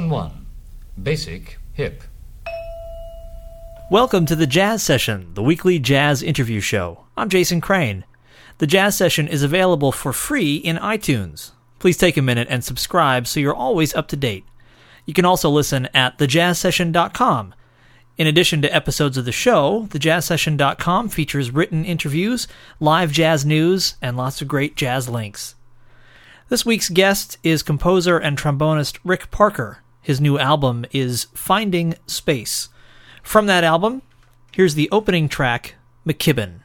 Lesson 1 Basic Hip. Welcome to the Jazz Session, the weekly jazz interview show. I'm Jason Crane. The Jazz Session is available for free in iTunes. Please take a minute and subscribe so you're always up to date. You can also listen at thejazzsession.com. In addition to episodes of the show, thejazzsession.com features written interviews, live jazz news, and lots of great jazz links. This week's guest is composer and trombonist Rick Parker. His new album is Finding Space. From that album, here's the opening track, McKibben.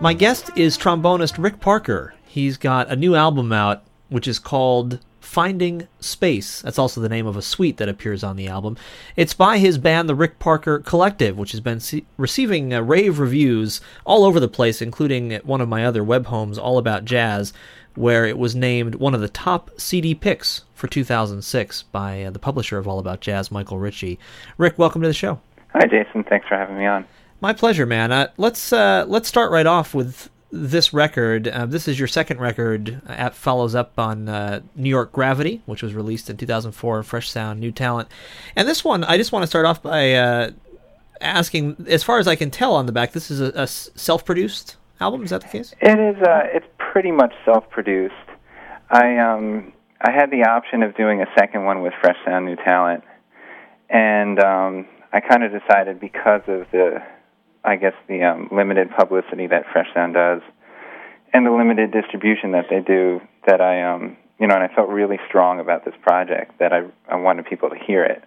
My guest is trombonist Rick Parker. He's got a new album out, which is called Finding Space. That's also the name of a suite that appears on the album. It's by his band, the Rick Parker Collective, which has been see- receiving uh, rave reviews all over the place, including at one of my other web homes, All About Jazz, where it was named one of the top CD picks for 2006 by uh, the publisher of All About Jazz, Michael Ricci. Rick, welcome to the show. Hi, Jason. Thanks for having me on. My pleasure, man. Uh, let's uh, let's start right off with this record. Uh, this is your second record. It follows up on uh, New York Gravity, which was released in 2004. Fresh Sound, New Talent, and this one. I just want to start off by uh, asking, as far as I can tell on the back, this is a, a self-produced album. Is that the case? It is. Uh, it's pretty much self-produced. I um I had the option of doing a second one with Fresh Sound, New Talent, and um, I kind of decided because of the I guess the um, limited publicity that Fresh Sound does, and the limited distribution that they do, that I um you know, and I felt really strong about this project that I I wanted people to hear it,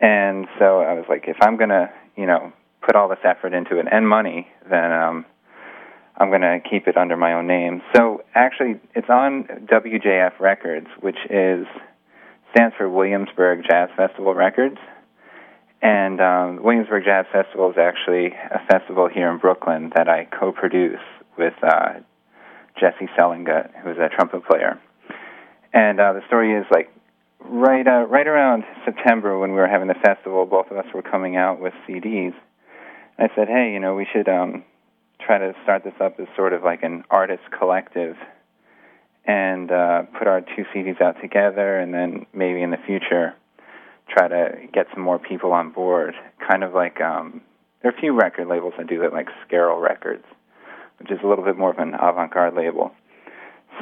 and so I was like, if I'm gonna you know put all this effort into it and money, then um I'm going to keep it under my own name. So actually, it's on WJF Records, which is stands for Williamsburg Jazz Festival Records. And um, Williamsburg Jazz Festival is actually a festival here in Brooklyn that I co-produce with uh, Jesse Selengut, who's a trumpet player. And uh, the story is like right uh, right around September when we were having the festival, both of us were coming out with CDs. I said, hey, you know, we should um, try to start this up as sort of like an artist collective and uh, put our two CDs out together, and then maybe in the future try to get some more people on board. Kind of like um, there are a few record labels that do that, like Scarrow Records, which is a little bit more of an avant-garde label.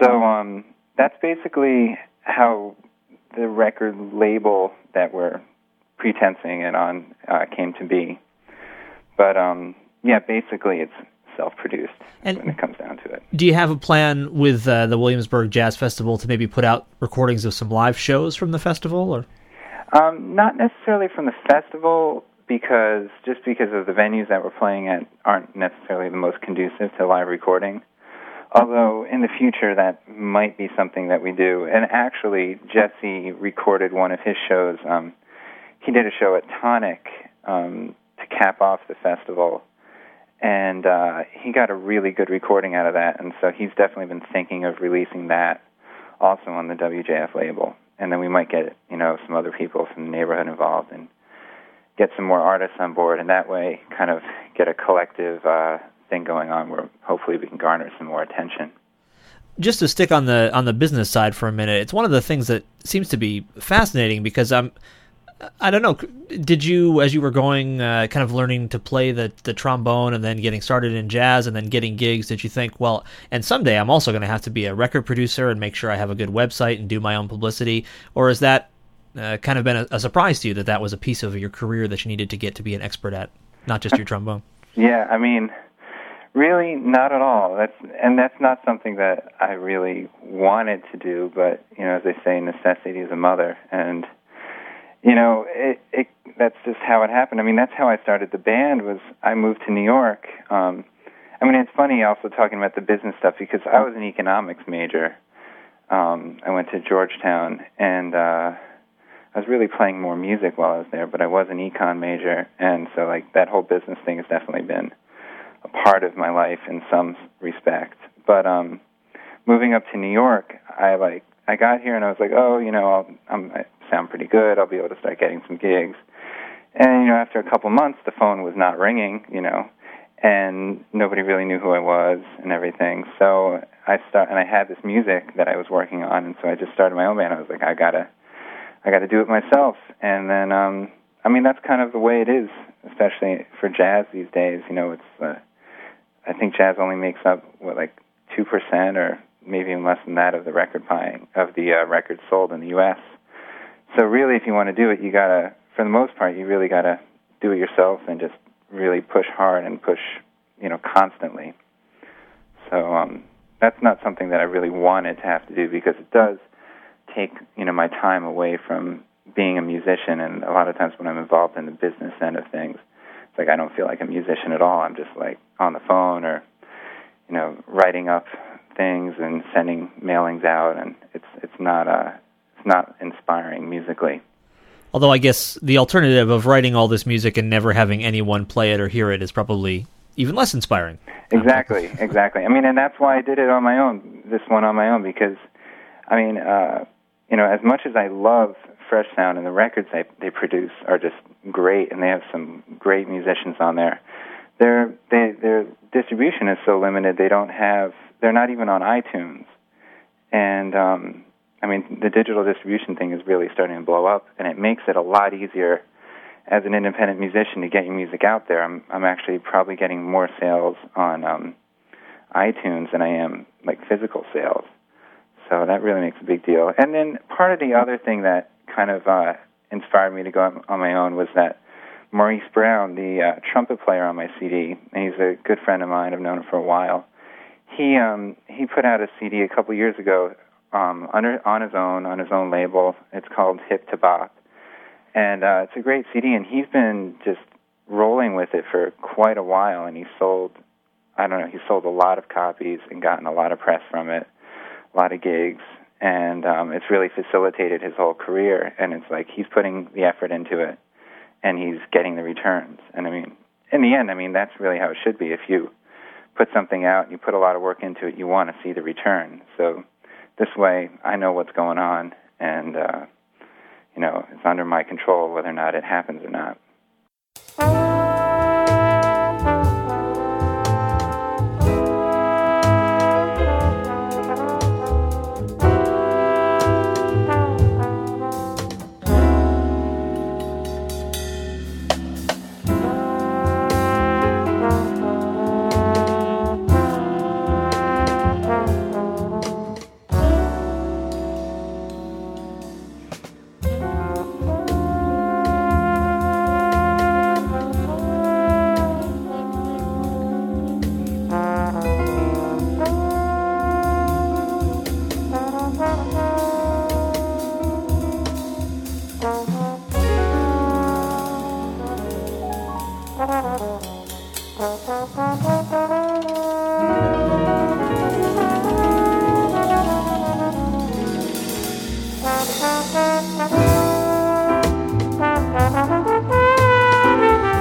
So um, that's basically how the record label that we're pretensing it on uh, came to be. But um, yeah, basically it's self-produced And- when it comes down to it. Do you have a plan with uh, the Williamsburg Jazz Festival to maybe put out recordings of some live shows from the festival, or? Um, not necessarily from the festival, because just because of the venues that we're playing at aren't necessarily the most conducive to live recording. Although in the future that might be something that we do. And actually, Jesse recorded one of his shows. Um, he did a show at Tonic um, to cap off the festival, and uh, he got a really good recording out of that. And so he's definitely been thinking of releasing that also on the WJF label. And then we might get you know some other people from the neighborhood involved and get some more artists on board, and that way kind of get a collective uh, thing going on where hopefully we can garner some more attention. Just to stick on the on the business side for a minute, it's one of the things that seems to be fascinating because I'm I don't know. Did you, as you were going, uh, kind of learning to play the the trombone and then getting started in jazz and then getting gigs? Did you think, well, and someday I'm also going to have to be a record producer and make sure I have a good website and do my own publicity? Or is that uh, kind of been a, a surprise to you that that was a piece of your career that you needed to get to be an expert at, not just your trombone? Yeah, I mean, really not at all. That's and that's not something that I really wanted to do. But you know, as they say, necessity is a mother, and you know, it, it that's just how it happened. I mean, that's how I started the band. Was I moved to New York? Um, I mean, it's funny also talking about the business stuff because I was an economics major. Um, I went to Georgetown, and uh, I was really playing more music while I was there. But I was an econ major, and so like that whole business thing has definitely been a part of my life in some respect. But um, moving up to New York, I like I got here and I was like, oh, you know, I'll, I'm, sound pretty good. I'll be able to start getting some gigs. And you know, after a couple months, the phone was not ringing. You know, and nobody really knew who I was and everything. So I start and I had this music that I was working on, and so I just started my own band. I was like, I gotta, I gotta do it myself. And then, um, I mean, that's kind of the way it is, especially for jazz these days. You know, it's, uh, I think jazz only makes up what like two percent or maybe even less than that of the record buying of the uh, records sold in the U.S. So really, if you want to do it, you gotta, for the most part, you really gotta do it yourself and just really push hard and push, you know, constantly. So um, that's not something that I really wanted to have to do because it does take, you know, my time away from being a musician. And a lot of times when I'm involved in the business end of things, it's like I don't feel like a musician at all. I'm just like on the phone or, you know, writing up things and sending mailings out, and it's it's not uh, it's not inspiring musically. Although I guess the alternative of writing all this music and never having anyone play it or hear it is probably even less inspiring. Exactly, exactly. I mean, and that's why I did it on my own. This one on my own because, I mean, uh, you know, as much as I love Fresh Sound and the records they they produce are just great, and they have some great musicians on there. Their they, their distribution is so limited; they don't have they're not even on iTunes. And um, I mean, the digital distribution thing is really starting to blow up, and it makes it a lot easier as an independent musician to get your music out there. I'm I'm actually probably getting more sales on um, iTunes than I am like physical sales. So that really makes a big deal. And then part of the other thing that kind of uh, inspired me to go on my own was that Maurice Brown, the uh, trumpet player on my CD, and he's a good friend of mine. I've known him for a while he um he put out a CD a couple years ago um under on his own on his own label. It's called Hip to Bop, and uh, it's a great CD. And he's been just rolling with it for quite a while, and he sold I don't know he sold a lot of copies and gotten a lot of press from it, a lot of gigs, and um, it's really facilitated his whole career. And it's like he's putting the effort into it, and he's getting the returns. And I mean, in the end, I mean that's really how it should be. If you put something out, you put a lot of work into it, you want to see the return. So this way, I know what's going on, and uh, you know it's under my control whether or not it happens or not.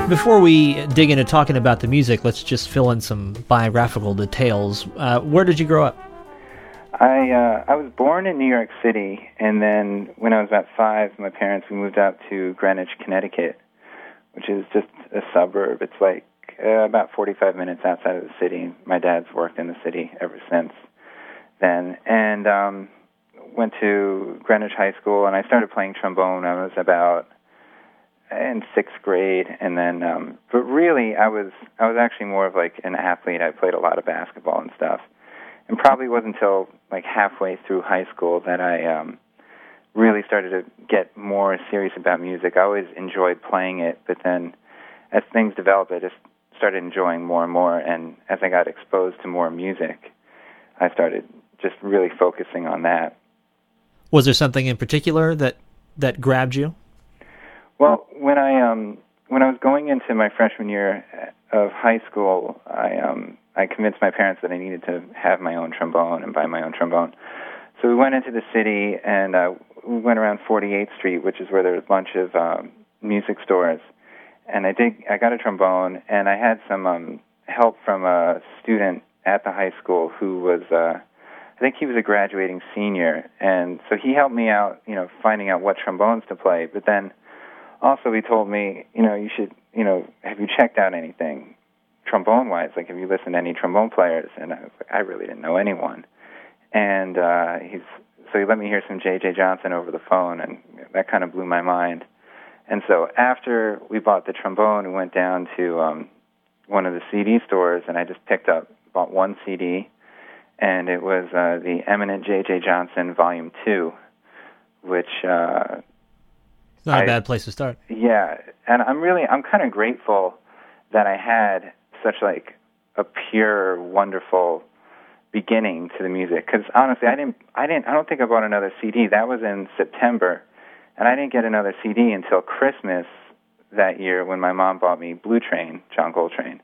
Before we dig into talking about the music, let's just fill in some biographical details. Uh, where did you grow up? I uh, I was born in New York City, and then when I was about five, my parents we moved out to Greenwich, Connecticut, which is just a suburb. It's like uh, about 45 minutes outside of the city. My dad's worked in the city ever since then, and um, went to Greenwich High School, and I started playing trombone. I was about in sixth grade, and then um, but really, I was I was actually more of like an athlete. I played a lot of basketball and stuff, and probably wasn't until like halfway through high school that I um, really started to get more serious about music. I always enjoyed playing it, but then as things developed, I just started enjoying more and more. And as I got exposed to more music, I started just really focusing on that. Was there something in particular that that grabbed you? Well, when I um when I was going into my freshman year of high school, I um I convinced my parents that I needed to have my own trombone and buy my own trombone. So we went into the city and uh, we went around 48th Street, which is where there was a bunch of um, music stores. And I did I got a trombone and I had some um, help from a student at the high school who was uh, I think he was a graduating senior, and so he helped me out, you know, finding out what trombones to play. But then also he told me, you know, you should, you know, have you checked out anything trombone wise? Like, have you listened to any trombone players? And I was like, I really didn't know anyone. And uh, he's so he let me hear some J.J. Johnson over the phone, and that kind of blew my mind. And so after we bought the trombone, we went down to um, one of the CD stores, and I just picked up, bought one CD, and it was uh, the Eminent J.J. Johnson Volume Two, which uh, not I- a bad place to start. yeah, and I'm really I'm kind of grateful that I had such like a pure, wonderful beginning to the music. Because honestly, I didn't I didn't I don't think I bought another CD. That was in September, and I didn't get another CD until Christmas that year when my mom bought me Blue Train, John Coltrane.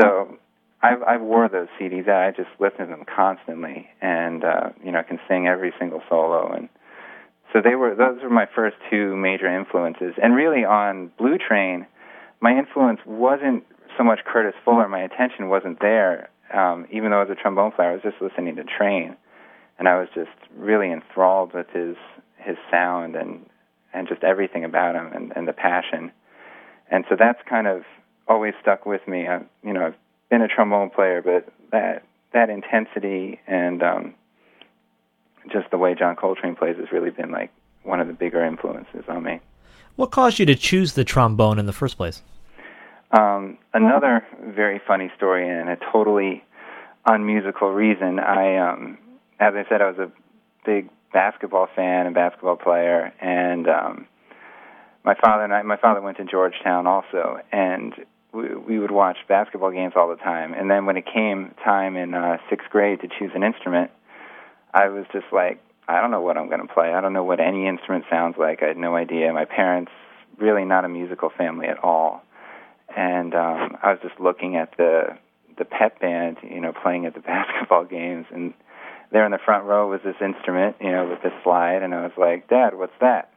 So. I, I wore those CDs out. I just listened to them constantly, and uh, you know, I can sing every single solo, and so they were those were my first two major influences. And really on Blue Train, my influence wasn't so much Curtis Fuller. My attention wasn't there. Um, even though as a trombone player, I was just listening to Train, and I was just really enthralled with his his sound and and just everything about him and, and the passion. And so that's kind of always stuck with me. I, you know, I've been a trombone player, but that that intensity and um, just the way John Coltrane plays has really been like one of the bigger influences on me. What caused you to choose the trombone in the first place? Um, another very funny story and a totally unmusical reason. I, um, as I said, I was a big basketball fan and basketball player, and um, my father and I. My father went to Georgetown also, and we, would watch basketball games all the time. And then when it came time in uh, sixth grade to choose an instrument, I was just like, I don't know what I'm going to play. I don't know what any instrument sounds like. I had no idea. My parents really not a musical family at all, and um, I was just looking at the the pep band, you know, playing at the basketball games, and there in the front row was this instrument, you know, with this slide, and I was like, Dad, what's that?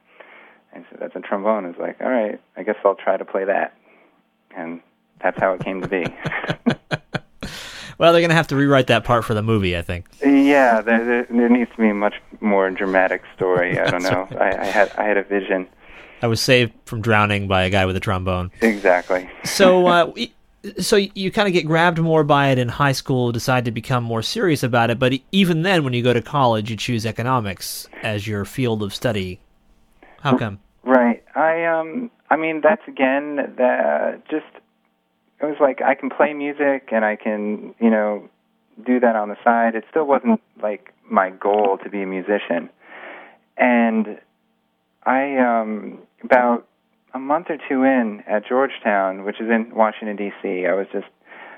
And he said, That's a trombone. I was like, All right, I guess I'll try to play that, that's how it came to be. Well, they're going to have to rewrite that part for the movie, I think. Yeah, there, there, there needs to be a much more dramatic story. I don't know. I, I had I had a vision. I was saved from drowning by a guy with a trombone. Exactly. So, uh, so you kind of get grabbed more by it in high school, decide to become more serious about it. But even then, when you go to college, you choose economics as your field of study. How come? Right. I um. I mean, that's again that just. It was like I can play music and I can you know do that on the side. It still wasn't like my goal to be a musician, and I um about a month or two in at Georgetown, which is in Washington D.C. I was just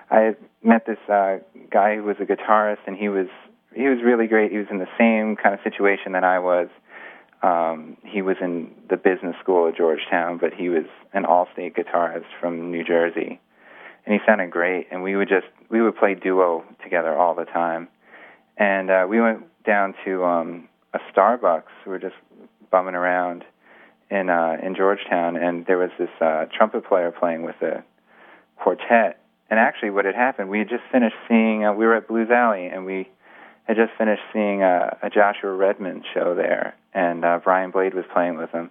I met this uh, guy who was a guitarist, and he was he was really great. He was in the same kind of situation that I was. Um, he was in the business school at Georgetown, but he was an all-state guitarist from New Jersey, and he sounded great. And we would just we would play duo together all the time. And uh, we went down to um, a Starbucks. We were just bumming around in uh, in Georgetown, and there was this uh, trumpet player playing with a quartet. And actually, what had happened, we had just finished seeing. Uh, we were at Blues Alley, and we had just finished seeing a, a Joshua Redman show there, and uh, Brian Blade was playing with him.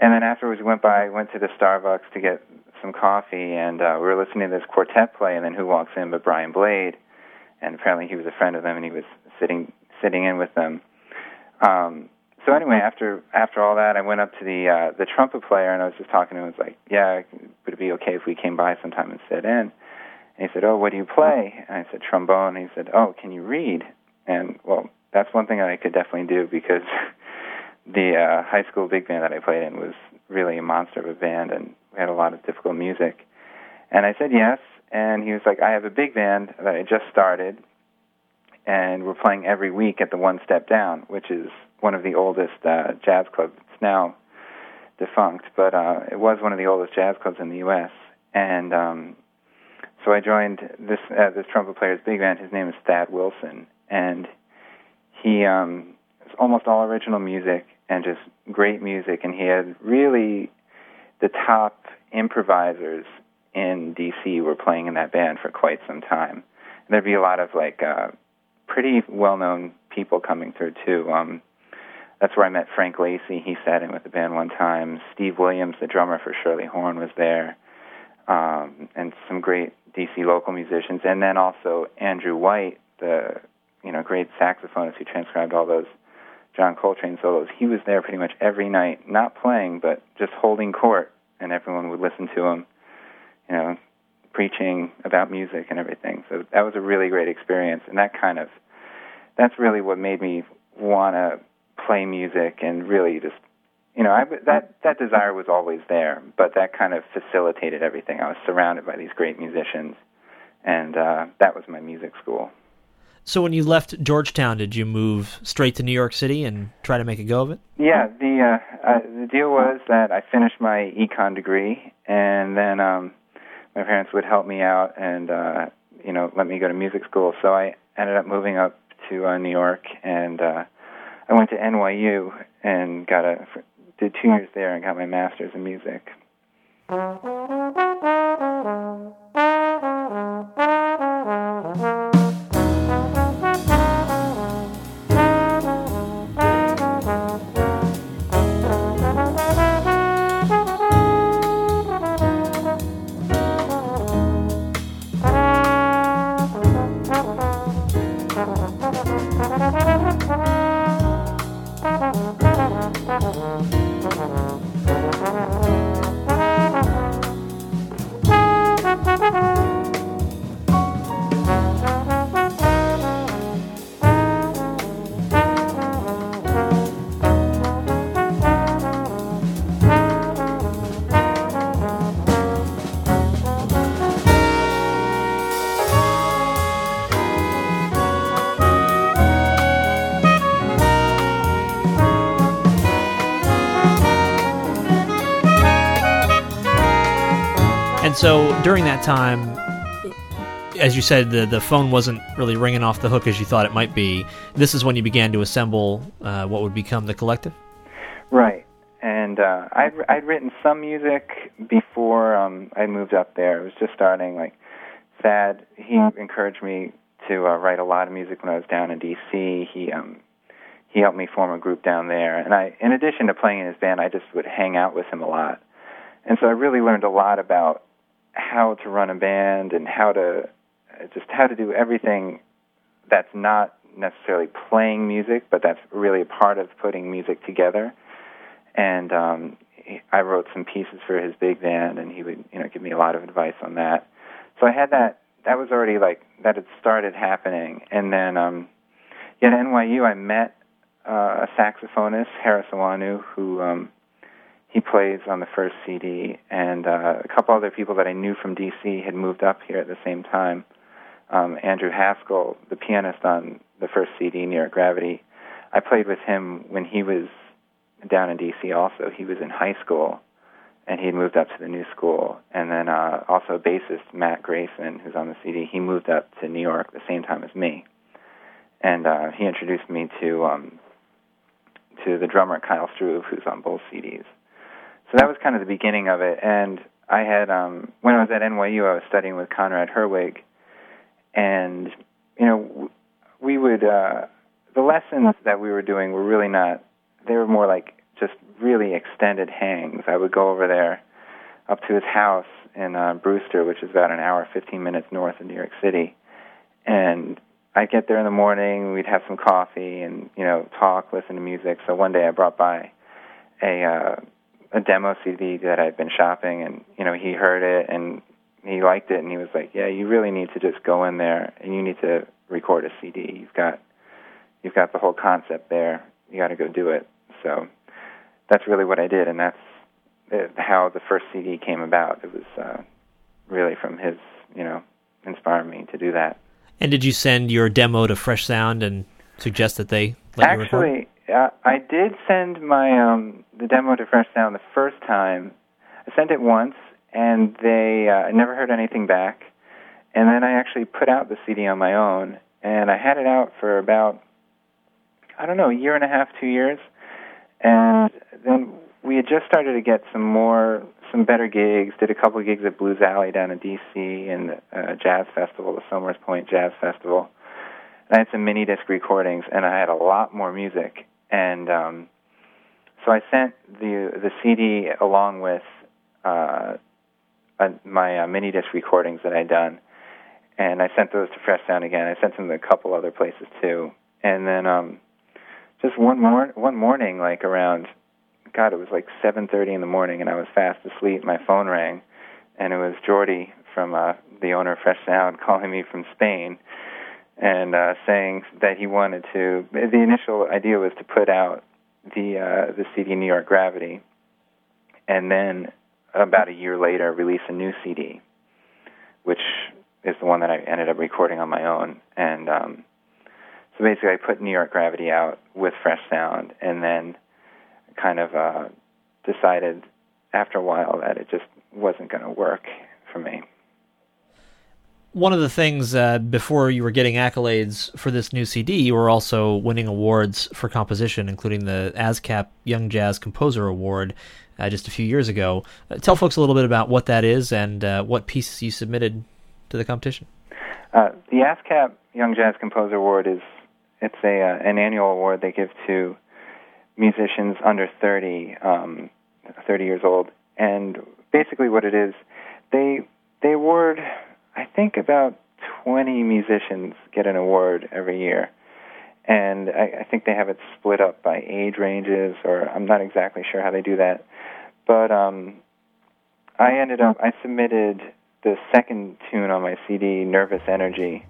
And then afterwards, we went by, went to the Starbucks to get some coffee, and uh, we were listening to this quartet play. And then who walks in but Brian Blade? And apparently, he was a friend of them, and he was sitting sitting in with them. Um, so anyway, after after all that, I went up to the uh, the trumpet player, and I was just talking to him. I was like, "Yeah, would it be okay if we came by sometime and sit in?" And he said, "Oh, what do you play?" And I said, "Trombone." And he said, "Oh, can you read?" And well, that's one thing that I could definitely do because the uh, high school big band that I played in was really a monster of a band, and we had a lot of difficult music. And I said yes, and he was like, "I have a big band that I just started, and we're playing every week at the One Step Down, which is one of the oldest uh, jazz clubs. It's now defunct, but uh, it was one of the oldest jazz clubs in the U.S. And um, so I joined this uh, this trumpet player's big band. His name is Thad Wilson, and he um it's almost all original music and just great music and he had really the top improvisers in DC were playing in that band for quite some time. And there'd be a lot of like uh pretty well known people coming through too. Um that's where I met Frank Lacy. He sat in with the band one time. Steve Williams, the drummer for Shirley Horn, was there. Um, and some great DC local musicians, and then also Andrew White, the you know great saxophonist who transcribed all those John Coltrane solos. He was there pretty much every night, not playing but just holding court, and everyone would listen to him, you know, preaching about music and everything. So that was a really great experience, and that kind of that's really what made me want to play music and really just you know, I, that that desire was always there, but that kind of facilitated everything. I was surrounded by these great musicians, and uh, that was my music school. So, when you left Georgetown, did you move straight to New York City and try to make a go of it? Yeah, the uh, uh, the deal was that I finished my econ degree, and then um, my parents would help me out and uh, you know let me go to music school. So I ended up moving up to uh, New York, and uh, I went to NYU and got a did two years there and got my master's in music. So during that time, as you said, the the phone wasn't really ringing off the hook as you thought it might be. This is when you began to assemble uh, what would become the collective. Right, and uh, I'd I'd written some music before um, I moved up there. It was just starting. Like Thad, he encouraged me to uh, write a lot of music when I was down in D.C. He um, he helped me form a group down there, and I, in addition to playing in his band, I just would hang out with him a lot, and so I really learned a lot about how to run a band and how to just how to do everything that's not necessarily playing music, but that's really a part of putting music together. And um, I wrote some pieces for his big band, and he would you know give me a lot of advice on that. So I had that. That was already like that had started happening, and then um, yeah, at NYU I met uh, a saxophonist, Harris Awanu, who um, he plays on the first CD, and uh, a couple other people that I knew from DC had moved up here at the same time. Um, Andrew Haskell, the pianist on the first CD, Near Gravity, I played with him when he was down in DC. Also, he was in high school, and he had moved up to the new school. And then uh, also bassist Matt Grayson, who's on the CD, he moved up to New York the same time as me, and uh, he introduced me to um, to the drummer Kyle Struve, who's on both CDs. So that was kind of the beginning of it. And I had, um, when I was at NYU, I was studying with Conrad Herwig, and you know, we would uh, the lessons that we were doing were really not. They were more like just really extended hangs. I would go over there up to his house in uh, Brewster, which is about an hour, 15 minutes north of New York City, and I'd get there in the morning. We'd have some coffee and you know talk, listen to music. So one day I brought by a uh, a demo CD that I'd been shopping, and you know he heard it and he liked it, and he was like, "Yeah, you really need to just go in there and you need to record a CD. You've got you've got the whole concept there. You got to go do it." So that's really what I did, and that's uh, how the first CD came about. It was uh, really from his, you know, inspiring me to do that. And did you send your demo to Fresh Sound and suggest that they let Actually, uh, I did send my um, the demo to Fresh Sound the first time. I sent it once, and they uh, never heard anything back. And then I actually put out the CD on my own, and I had it out for about I don't know a year and a half, two years, and then we had just started to get some more, some better gigs. Did a couple of gigs at Blues Alley down in D.C. and uh, Jazz Festival, the Somers Point Jazz Festival. And I had some mini disc recordings, and I had a lot more music. And um, so I sent the the CD along with uh, uh, my uh, mini disc recordings that I'd done, and I sent those to Fresh Sound again. I sent them to a couple other places too, and then um, just one more one morning, like around, God, it was like 7:30 in the morning, and I was fast asleep. My phone rang, and it was Jordi from uh, the owner of Fresh Sound calling me from Spain, and uh, saying that he wanted to. The initial idea was to put out the uh, the CD New York Gravity, and then about a year later release a new CD, which is the one that I ended up recording on my own. And um, so basically, I put New York Gravity out with Fresh Sound, and then kind of uh, decided after a while that it just wasn't going to work for me. One of the things uh, before you were getting accolades for this new CD, you were also winning awards for composition, including the ASCAP Young Jazz Composer Award uh, just a few years ago. Uh, tell folks a little bit about what that is and uh, what pieces you submitted to the competition. Uh, the ASCAP Young Jazz Composer Award is it's a uh, an annual award they give to musicians under 30, um, 30 years old, and basically what it is, they they award, think about 20 musicians get an award every year and I, I think they have it split up by age ranges, or I'm not exactly sure how they do that. But um, I ended up I submitted the second tune on my CD, Nervous Energy,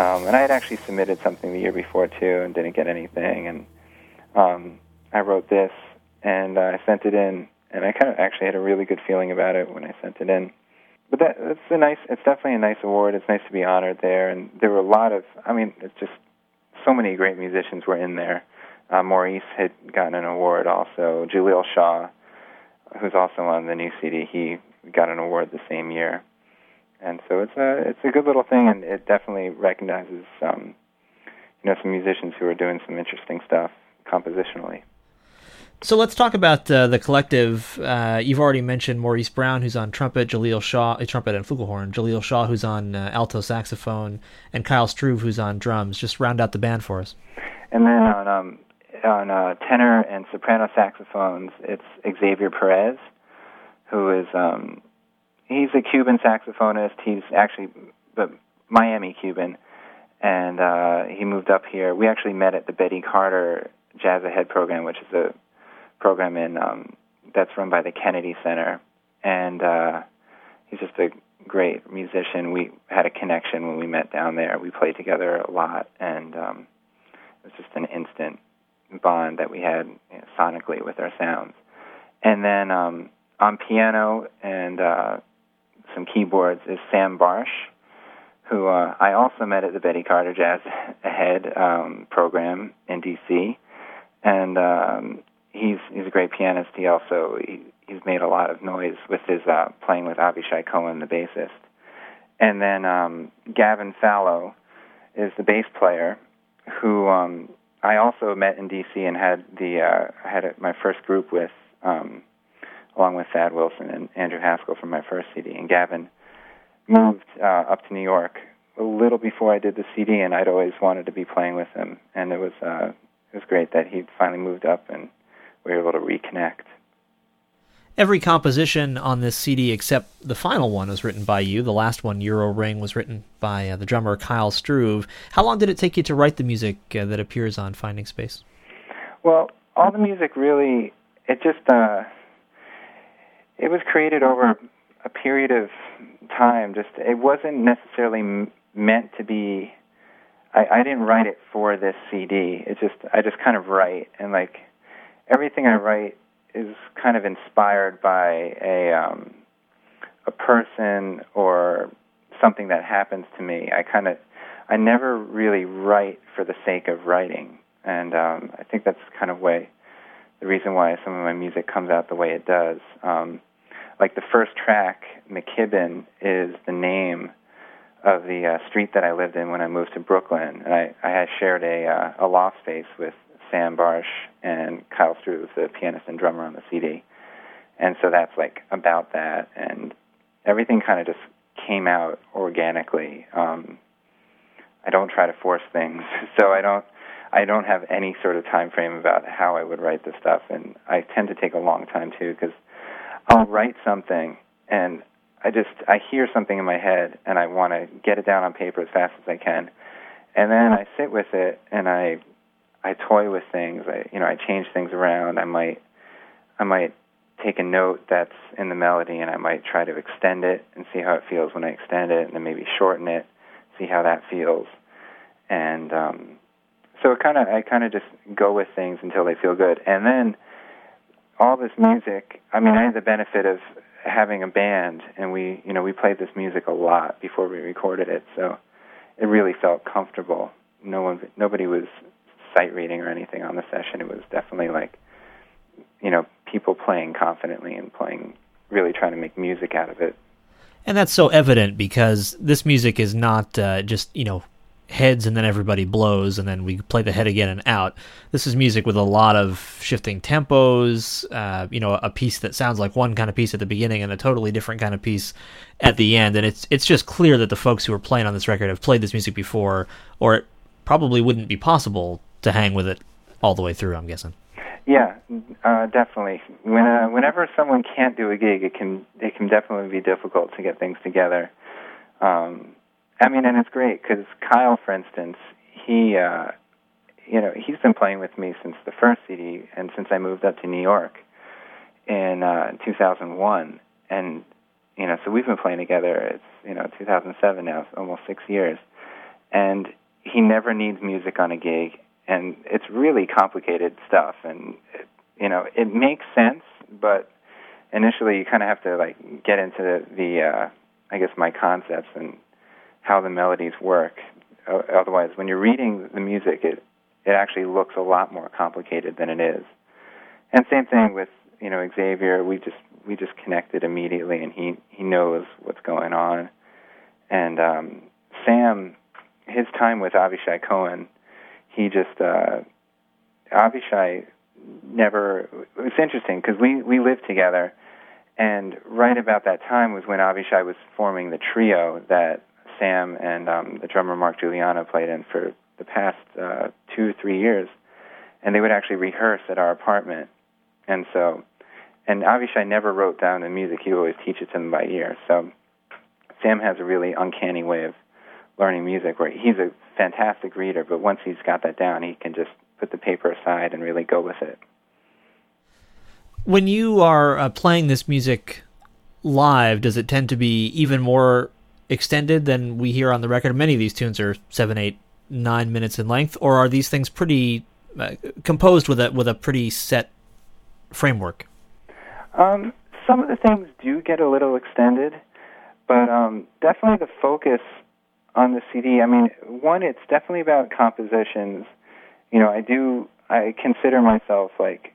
Um, and I had actually submitted something the year before too, and didn't get anything. And um, I wrote this, and uh, I sent it in, and I kind of actually had a really good feeling about it when I sent it in. But that, that's a nice. It's definitely a nice award. It's nice to be honored there, and there were a lot of. I mean, it's just so many great musicians were in there. Uh, Maurice had gotten an award also. Jaleel Shaw, who's also on the new CD, he got an award the same year and so it's a it's a good little thing, and it definitely recognizes um, you know some musicians who are doing some interesting stuff compositionally. So let's talk about uh, the collective. Uh, you've already mentioned Maurice Brown, who's on trumpet, Jaleel Shaw, uh, trumpet and flugelhorn, Jaleel Shaw, who's on uh, alto saxophone, and Kyle Struve, who's on drums. Just round out the band for us. And then on um, on uh, tenor and soprano saxophones, it's Xavier Perez, who is um, he's a Cuban saxophonist. He's actually the Miami Cuban, and uh, he moved up here. We actually met at the Betty Carter Jazz Ahead program, which is a program in um, that's run by the Kennedy Center, and uh, he's just a great musician. We had a connection when we met down there. We played together a lot, and um, it was just an instant bond that we had you know, sonically with our sounds. And then um, on piano and uh, some keyboards is Sam Barsh, who uh, I also met at the Betty Carter Jazz Ahead um, program in D.C. And um, he's he's a great pianist. He also he, he's made a lot of noise with his uh, playing with Avishai Cohen, the bassist. And then um, Gavin Fallow is the bass player, who um, I also met in D.C. and had the uh, had my first group with, um, along with Thad Wilson and Andrew Haskell from my first CD. And Gavin moved uh, up to New York a little before I did the CD, and I'd always wanted to be playing with him. And it was uh, it was great that he finally moved up and we were able to reconnect. Every composition on this CD except the final one was written by you. The last one, Euro Ring, was written by uh, the drummer Kyle Struve. How long did it take you to write the music uh, that appears on Finding Space? Well, all the music really, it just, uh, it was created over a period of time. Just, it wasn't necessarily m- meant to be. I, I didn't write it for this CD. It just, I just kind of write and like everything I write is kind of inspired by a um, a person or something that happens to me. I kind of I never really write for the sake of writing, and um, I think that's kind of way the reason why some of my music comes out the way it does. Um, like the first track, McKibben, is the name of the uh, street that I lived in when I moved to Brooklyn, and I, I shared a uh, a loft space with Sam Barsh and Kyle Struve, the pianist and drummer on the CD. And so that's like about that, and everything kind of just came out organically. Um, I don't try to force things, so I don't. I don't have any sort of time frame about how I would write this stuff, and I tend to take a long time too because I'll write something and I just I hear something in my head and I want to get it down on paper as fast as I can, and then I sit with it and I I toy with things. I you know I change things around. I might I might take a note that's in the melody and I might try to extend it and see how it feels when I extend it, and then maybe shorten it, see how that feels, and um, so it kind of I kind of just go with things until they feel good, and then all this music. I mean, I had the benefit of having a band, and we you know we played this music a lot before we recorded it, so it really felt comfortable. No one, nobody was sight reading or anything on the session. It was definitely like, you know, people playing confidently and playing, really trying to make music out of it. And that's so evident because this music is not uh, just, you know, heads and then everybody blows and then we play the head again and out. This is music with a lot of shifting tempos, uh, you know, a piece that sounds like one kind of piece at the beginning and a totally different kind of piece at the end. And it's it's just clear that the folks who are playing on this record have played this music before, or it probably wouldn't be possible to hang with it all the way through. I'm guessing. Yeah, uh, definitely. When uh, whenever someone can't do a gig, it can it can definitely be difficult to get things together. Um, I mean, and it's great because Kyle, for instance, he uh, you know he's been playing with me since the first CD and since I moved up to New York in uh, 2001, and you know so we've been playing together. It's you know 2007 now, almost six years, and he never needs music on a gig and it's really complicated stuff and it, you know it makes sense but initially you kind of have to like get into the, the uh i guess my concepts and how the melodies work. Otherwise when you're reading the music it it actually looks a lot more complicated than it is. And same thing with you know xavier. We just we just connected immediately and he he knows what's going on. And um sam his time with avishai cohen he just uh, Avishai never. It's interesting because we we lived together, and right about that time was when Avishai was forming the trio that Sam and um, the drummer Mark Guiliana played in for the past uh, two three years, and they would actually rehearse at our apartment, and so. And Avishai never wrote down the music; he always teaches them by ear. So, Sam has a really uncanny way of learning music, where he's a fantastic reader, but once he's got that down, he can just put the paper aside and really go with it. When you are uh, playing this music live, does it tend to be even more extended than we hear on the record? Many of these tunes are seven, eight, nine minutes in length, or are these things pretty uh, composed with a with a pretty set framework? Um, some of the things do get a little extended, but um, definitely the focus on the CD. I mean, one, it's definitely about compositions. You know, I do. I consider myself like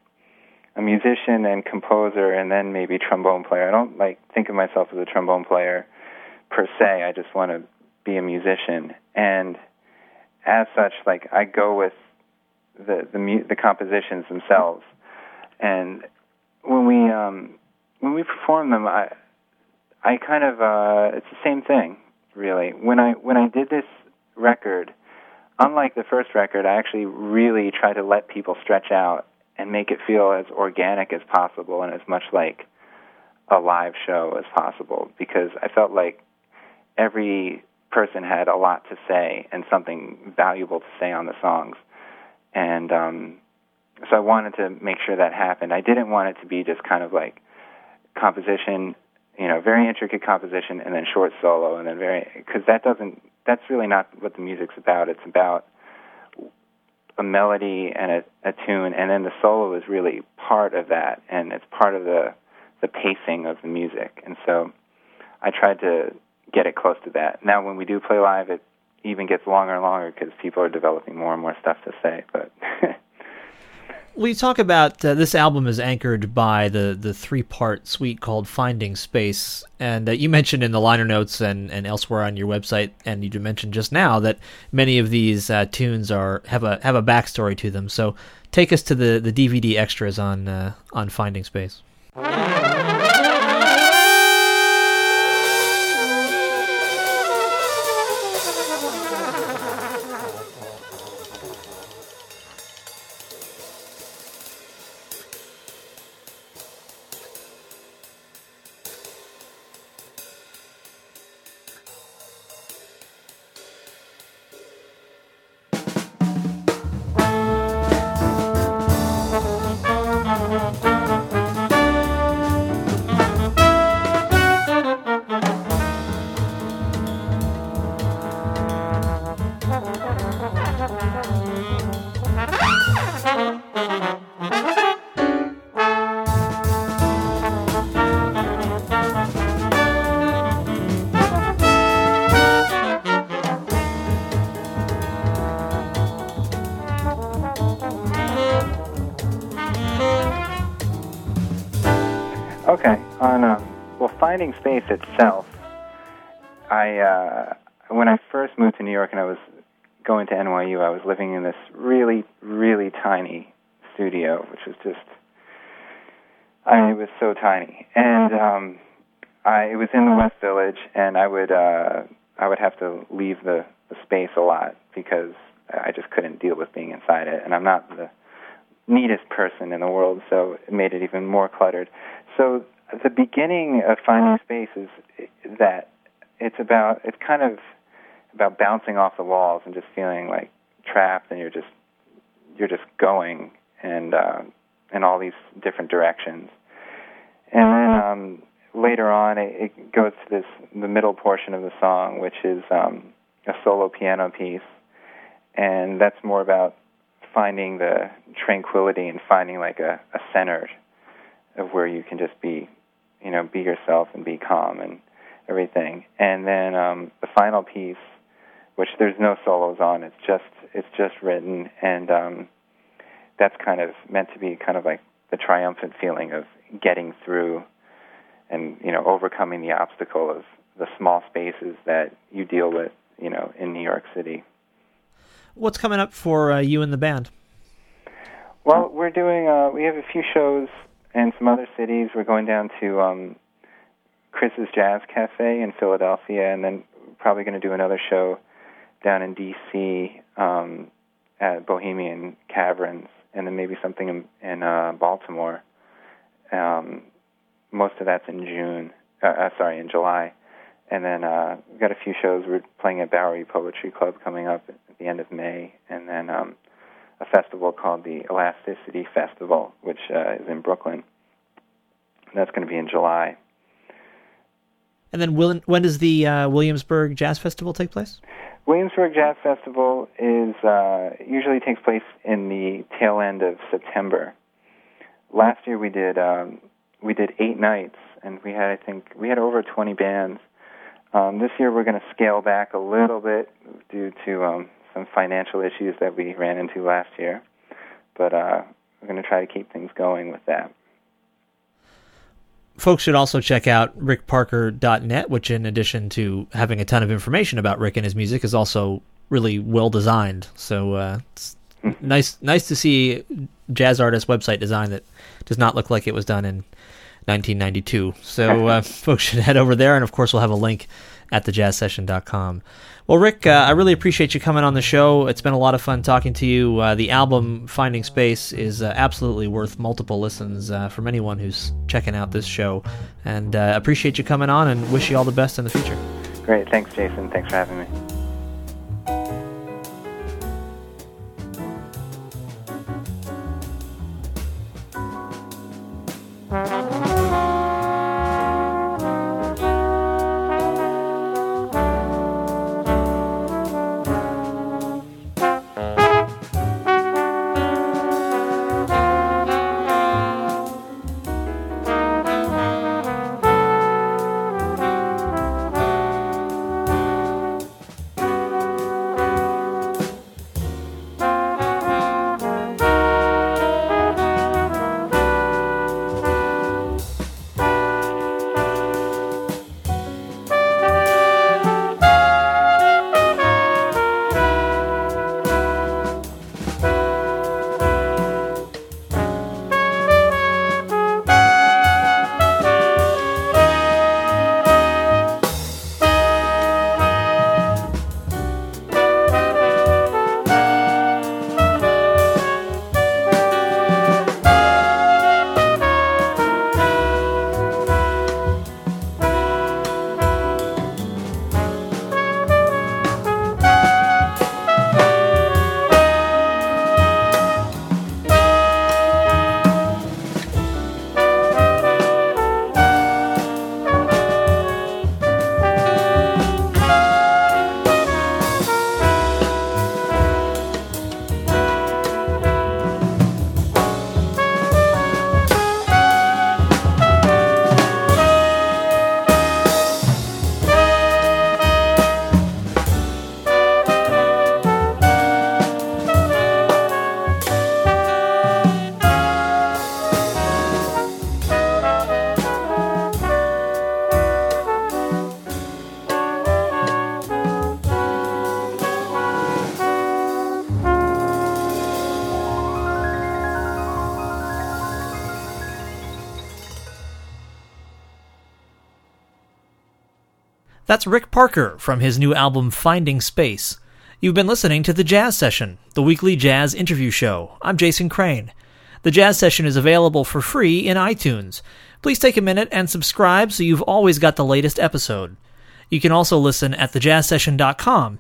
a musician and composer, and then maybe trombone player. I don't like think of myself as a trombone player per se. I just want to be a musician, and as such, like I go with the the mu- the compositions themselves, and when we um, when we perform them, I I kind of uh, it's the same thing really. When I when I did this record, unlike the first record, I actually really tried to let people stretch out and make it feel as organic as possible and as much like a live show as possible because I felt like every person had a lot to say and something valuable to say on the songs. And um so I wanted to make sure that happened. I didn't want it to be just kind of like composition, you know, very intricate composition and then short solo and then very because that doesn't that's really not what the music's about. It's about a melody and a, a tune, and then the solo is really part of that, and it's part of the the pacing of the music. And so, I tried to get it close to that. Now, when we do play live, it even gets longer and longer because people are developing more and more stuff to say. But We talk about uh, this album is anchored by the, the three part suite called Finding Space, and uh, you mentioned in the liner notes and, and elsewhere on your website, and you mentioned just now that many of these uh, tunes are have a have a backstory to them. So take us to the, the DVD extras on uh, on Finding Space. Space itself. I uh, when I first moved to New York and I was going to NYU, I was living in this really, really tiny studio, which was just. I mean, it was so tiny, and um, I it was in the West Village, and I would uh, I would have to leave the, the space a lot because I just couldn't deal with being inside it, and I'm not the neatest person in the world, so it made it even more cluttered. So the beginning of finding space is that it's about it's kind of about bouncing off the walls and just feeling like trapped, and you're just you're just going and uh, in all these different directions. And then um, later on, it, it goes to this the middle portion of the song, which is um, a solo piano piece, and that's more about finding the tranquility and finding like a, a center of where you can just be, you know, be yourself and be calm and everything. And then um, the final piece, which there's no solos on, it's just it's just written, and um, that's kind of meant to be kind of like the triumphant feeling of getting through and you know overcoming the obstacle of the small spaces that you deal with, you know, in New York City. What's coming up for uh, you and the band? Well, we're doing. Uh, we have a few shows in some other cities. We're going down to um, Chris's Jazz Cafe in Philadelphia, and then probably going to do another show down in D.C. Um, at Bohemian Caverns, and then maybe something in, in uh, Baltimore. Um, most of that's in June. Uh, uh, sorry, in July, and then uh, we've got a few shows. We're playing at Bowery Poetry Club coming up at the end of May, and then um, a festival called the Elasticity Festival, which uh, is in Brooklyn. That's going to be in July. And then will, when does the uh, Williamsburg Jazz Festival take place? Williamsburg Jazz Festival is uh, usually takes place in the tail end of September. Last year we did um, we did eight nights, and we had I think we had over 20 bands. Um, this year we're going to scale back a little bit due to um, some financial issues that we ran into last year, but uh, we're going to try to keep things going with that folks should also check out rickparker.net, which, in addition to having a ton of information about Rick and his music, is also really well designed. So uh, it's nice, nice to see jazz artist website design that does not look like it was done in 1992. So uh, folks should head over there, and of course, we'll have a link at thejazzsession.com. Well, Rick, uh, I really appreciate you coming on the show. It's been a lot of fun talking to you. Uh, the album Finding Space is uh, absolutely worth multiple listens uh, from anyone who's checking out this show. And uh, appreciate you coming on and wish you all the best in the future. Great. Thanks, Jason. Thanks for having me. That's Rick Parker from his new album Finding Space. You've been listening to The Jazz Session, the weekly jazz interview show. I'm Jason Crane. The Jazz Session is available for free in iTunes. Please take a minute and subscribe so you've always got the latest episode. You can also listen at thejazzsession.com.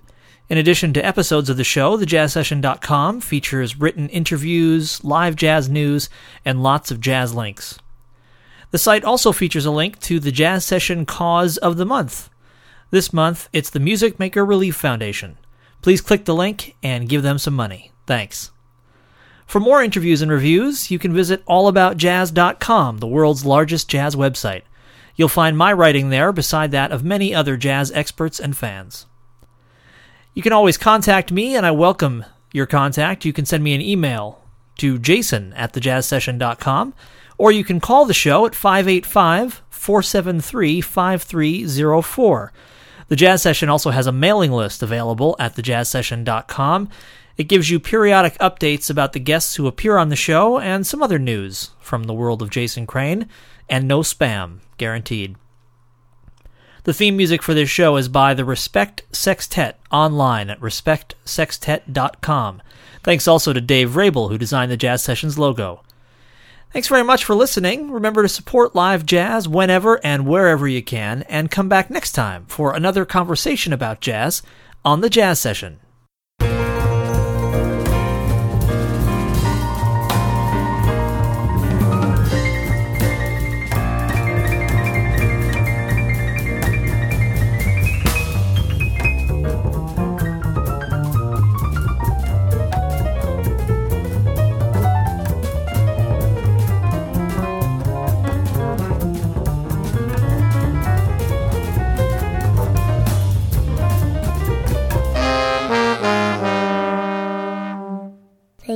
In addition to episodes of the show, thejazzsession.com features written interviews, live jazz news, and lots of jazz links. The site also features a link to the Jazz Session Cause of the Month. This month, it's the Music Maker Relief Foundation. Please click the link and give them some money. Thanks. For more interviews and reviews, you can visit allaboutjazz.com, the world's largest jazz website. You'll find my writing there beside that of many other jazz experts and fans. You can always contact me, and I welcome your contact. You can send me an email to jason at thejazzsession.com, or you can call the show at 585 473 5304. The Jazz Session also has a mailing list available at thejazzsession.com. It gives you periodic updates about the guests who appear on the show and some other news from the world of Jason Crane, and no spam, guaranteed. The theme music for this show is by the Respect Sextet online at respectsextet.com. Thanks also to Dave Rabel, who designed the Jazz Sessions logo. Thanks very much for listening. Remember to support live jazz whenever and wherever you can, and come back next time for another conversation about jazz on the Jazz Session.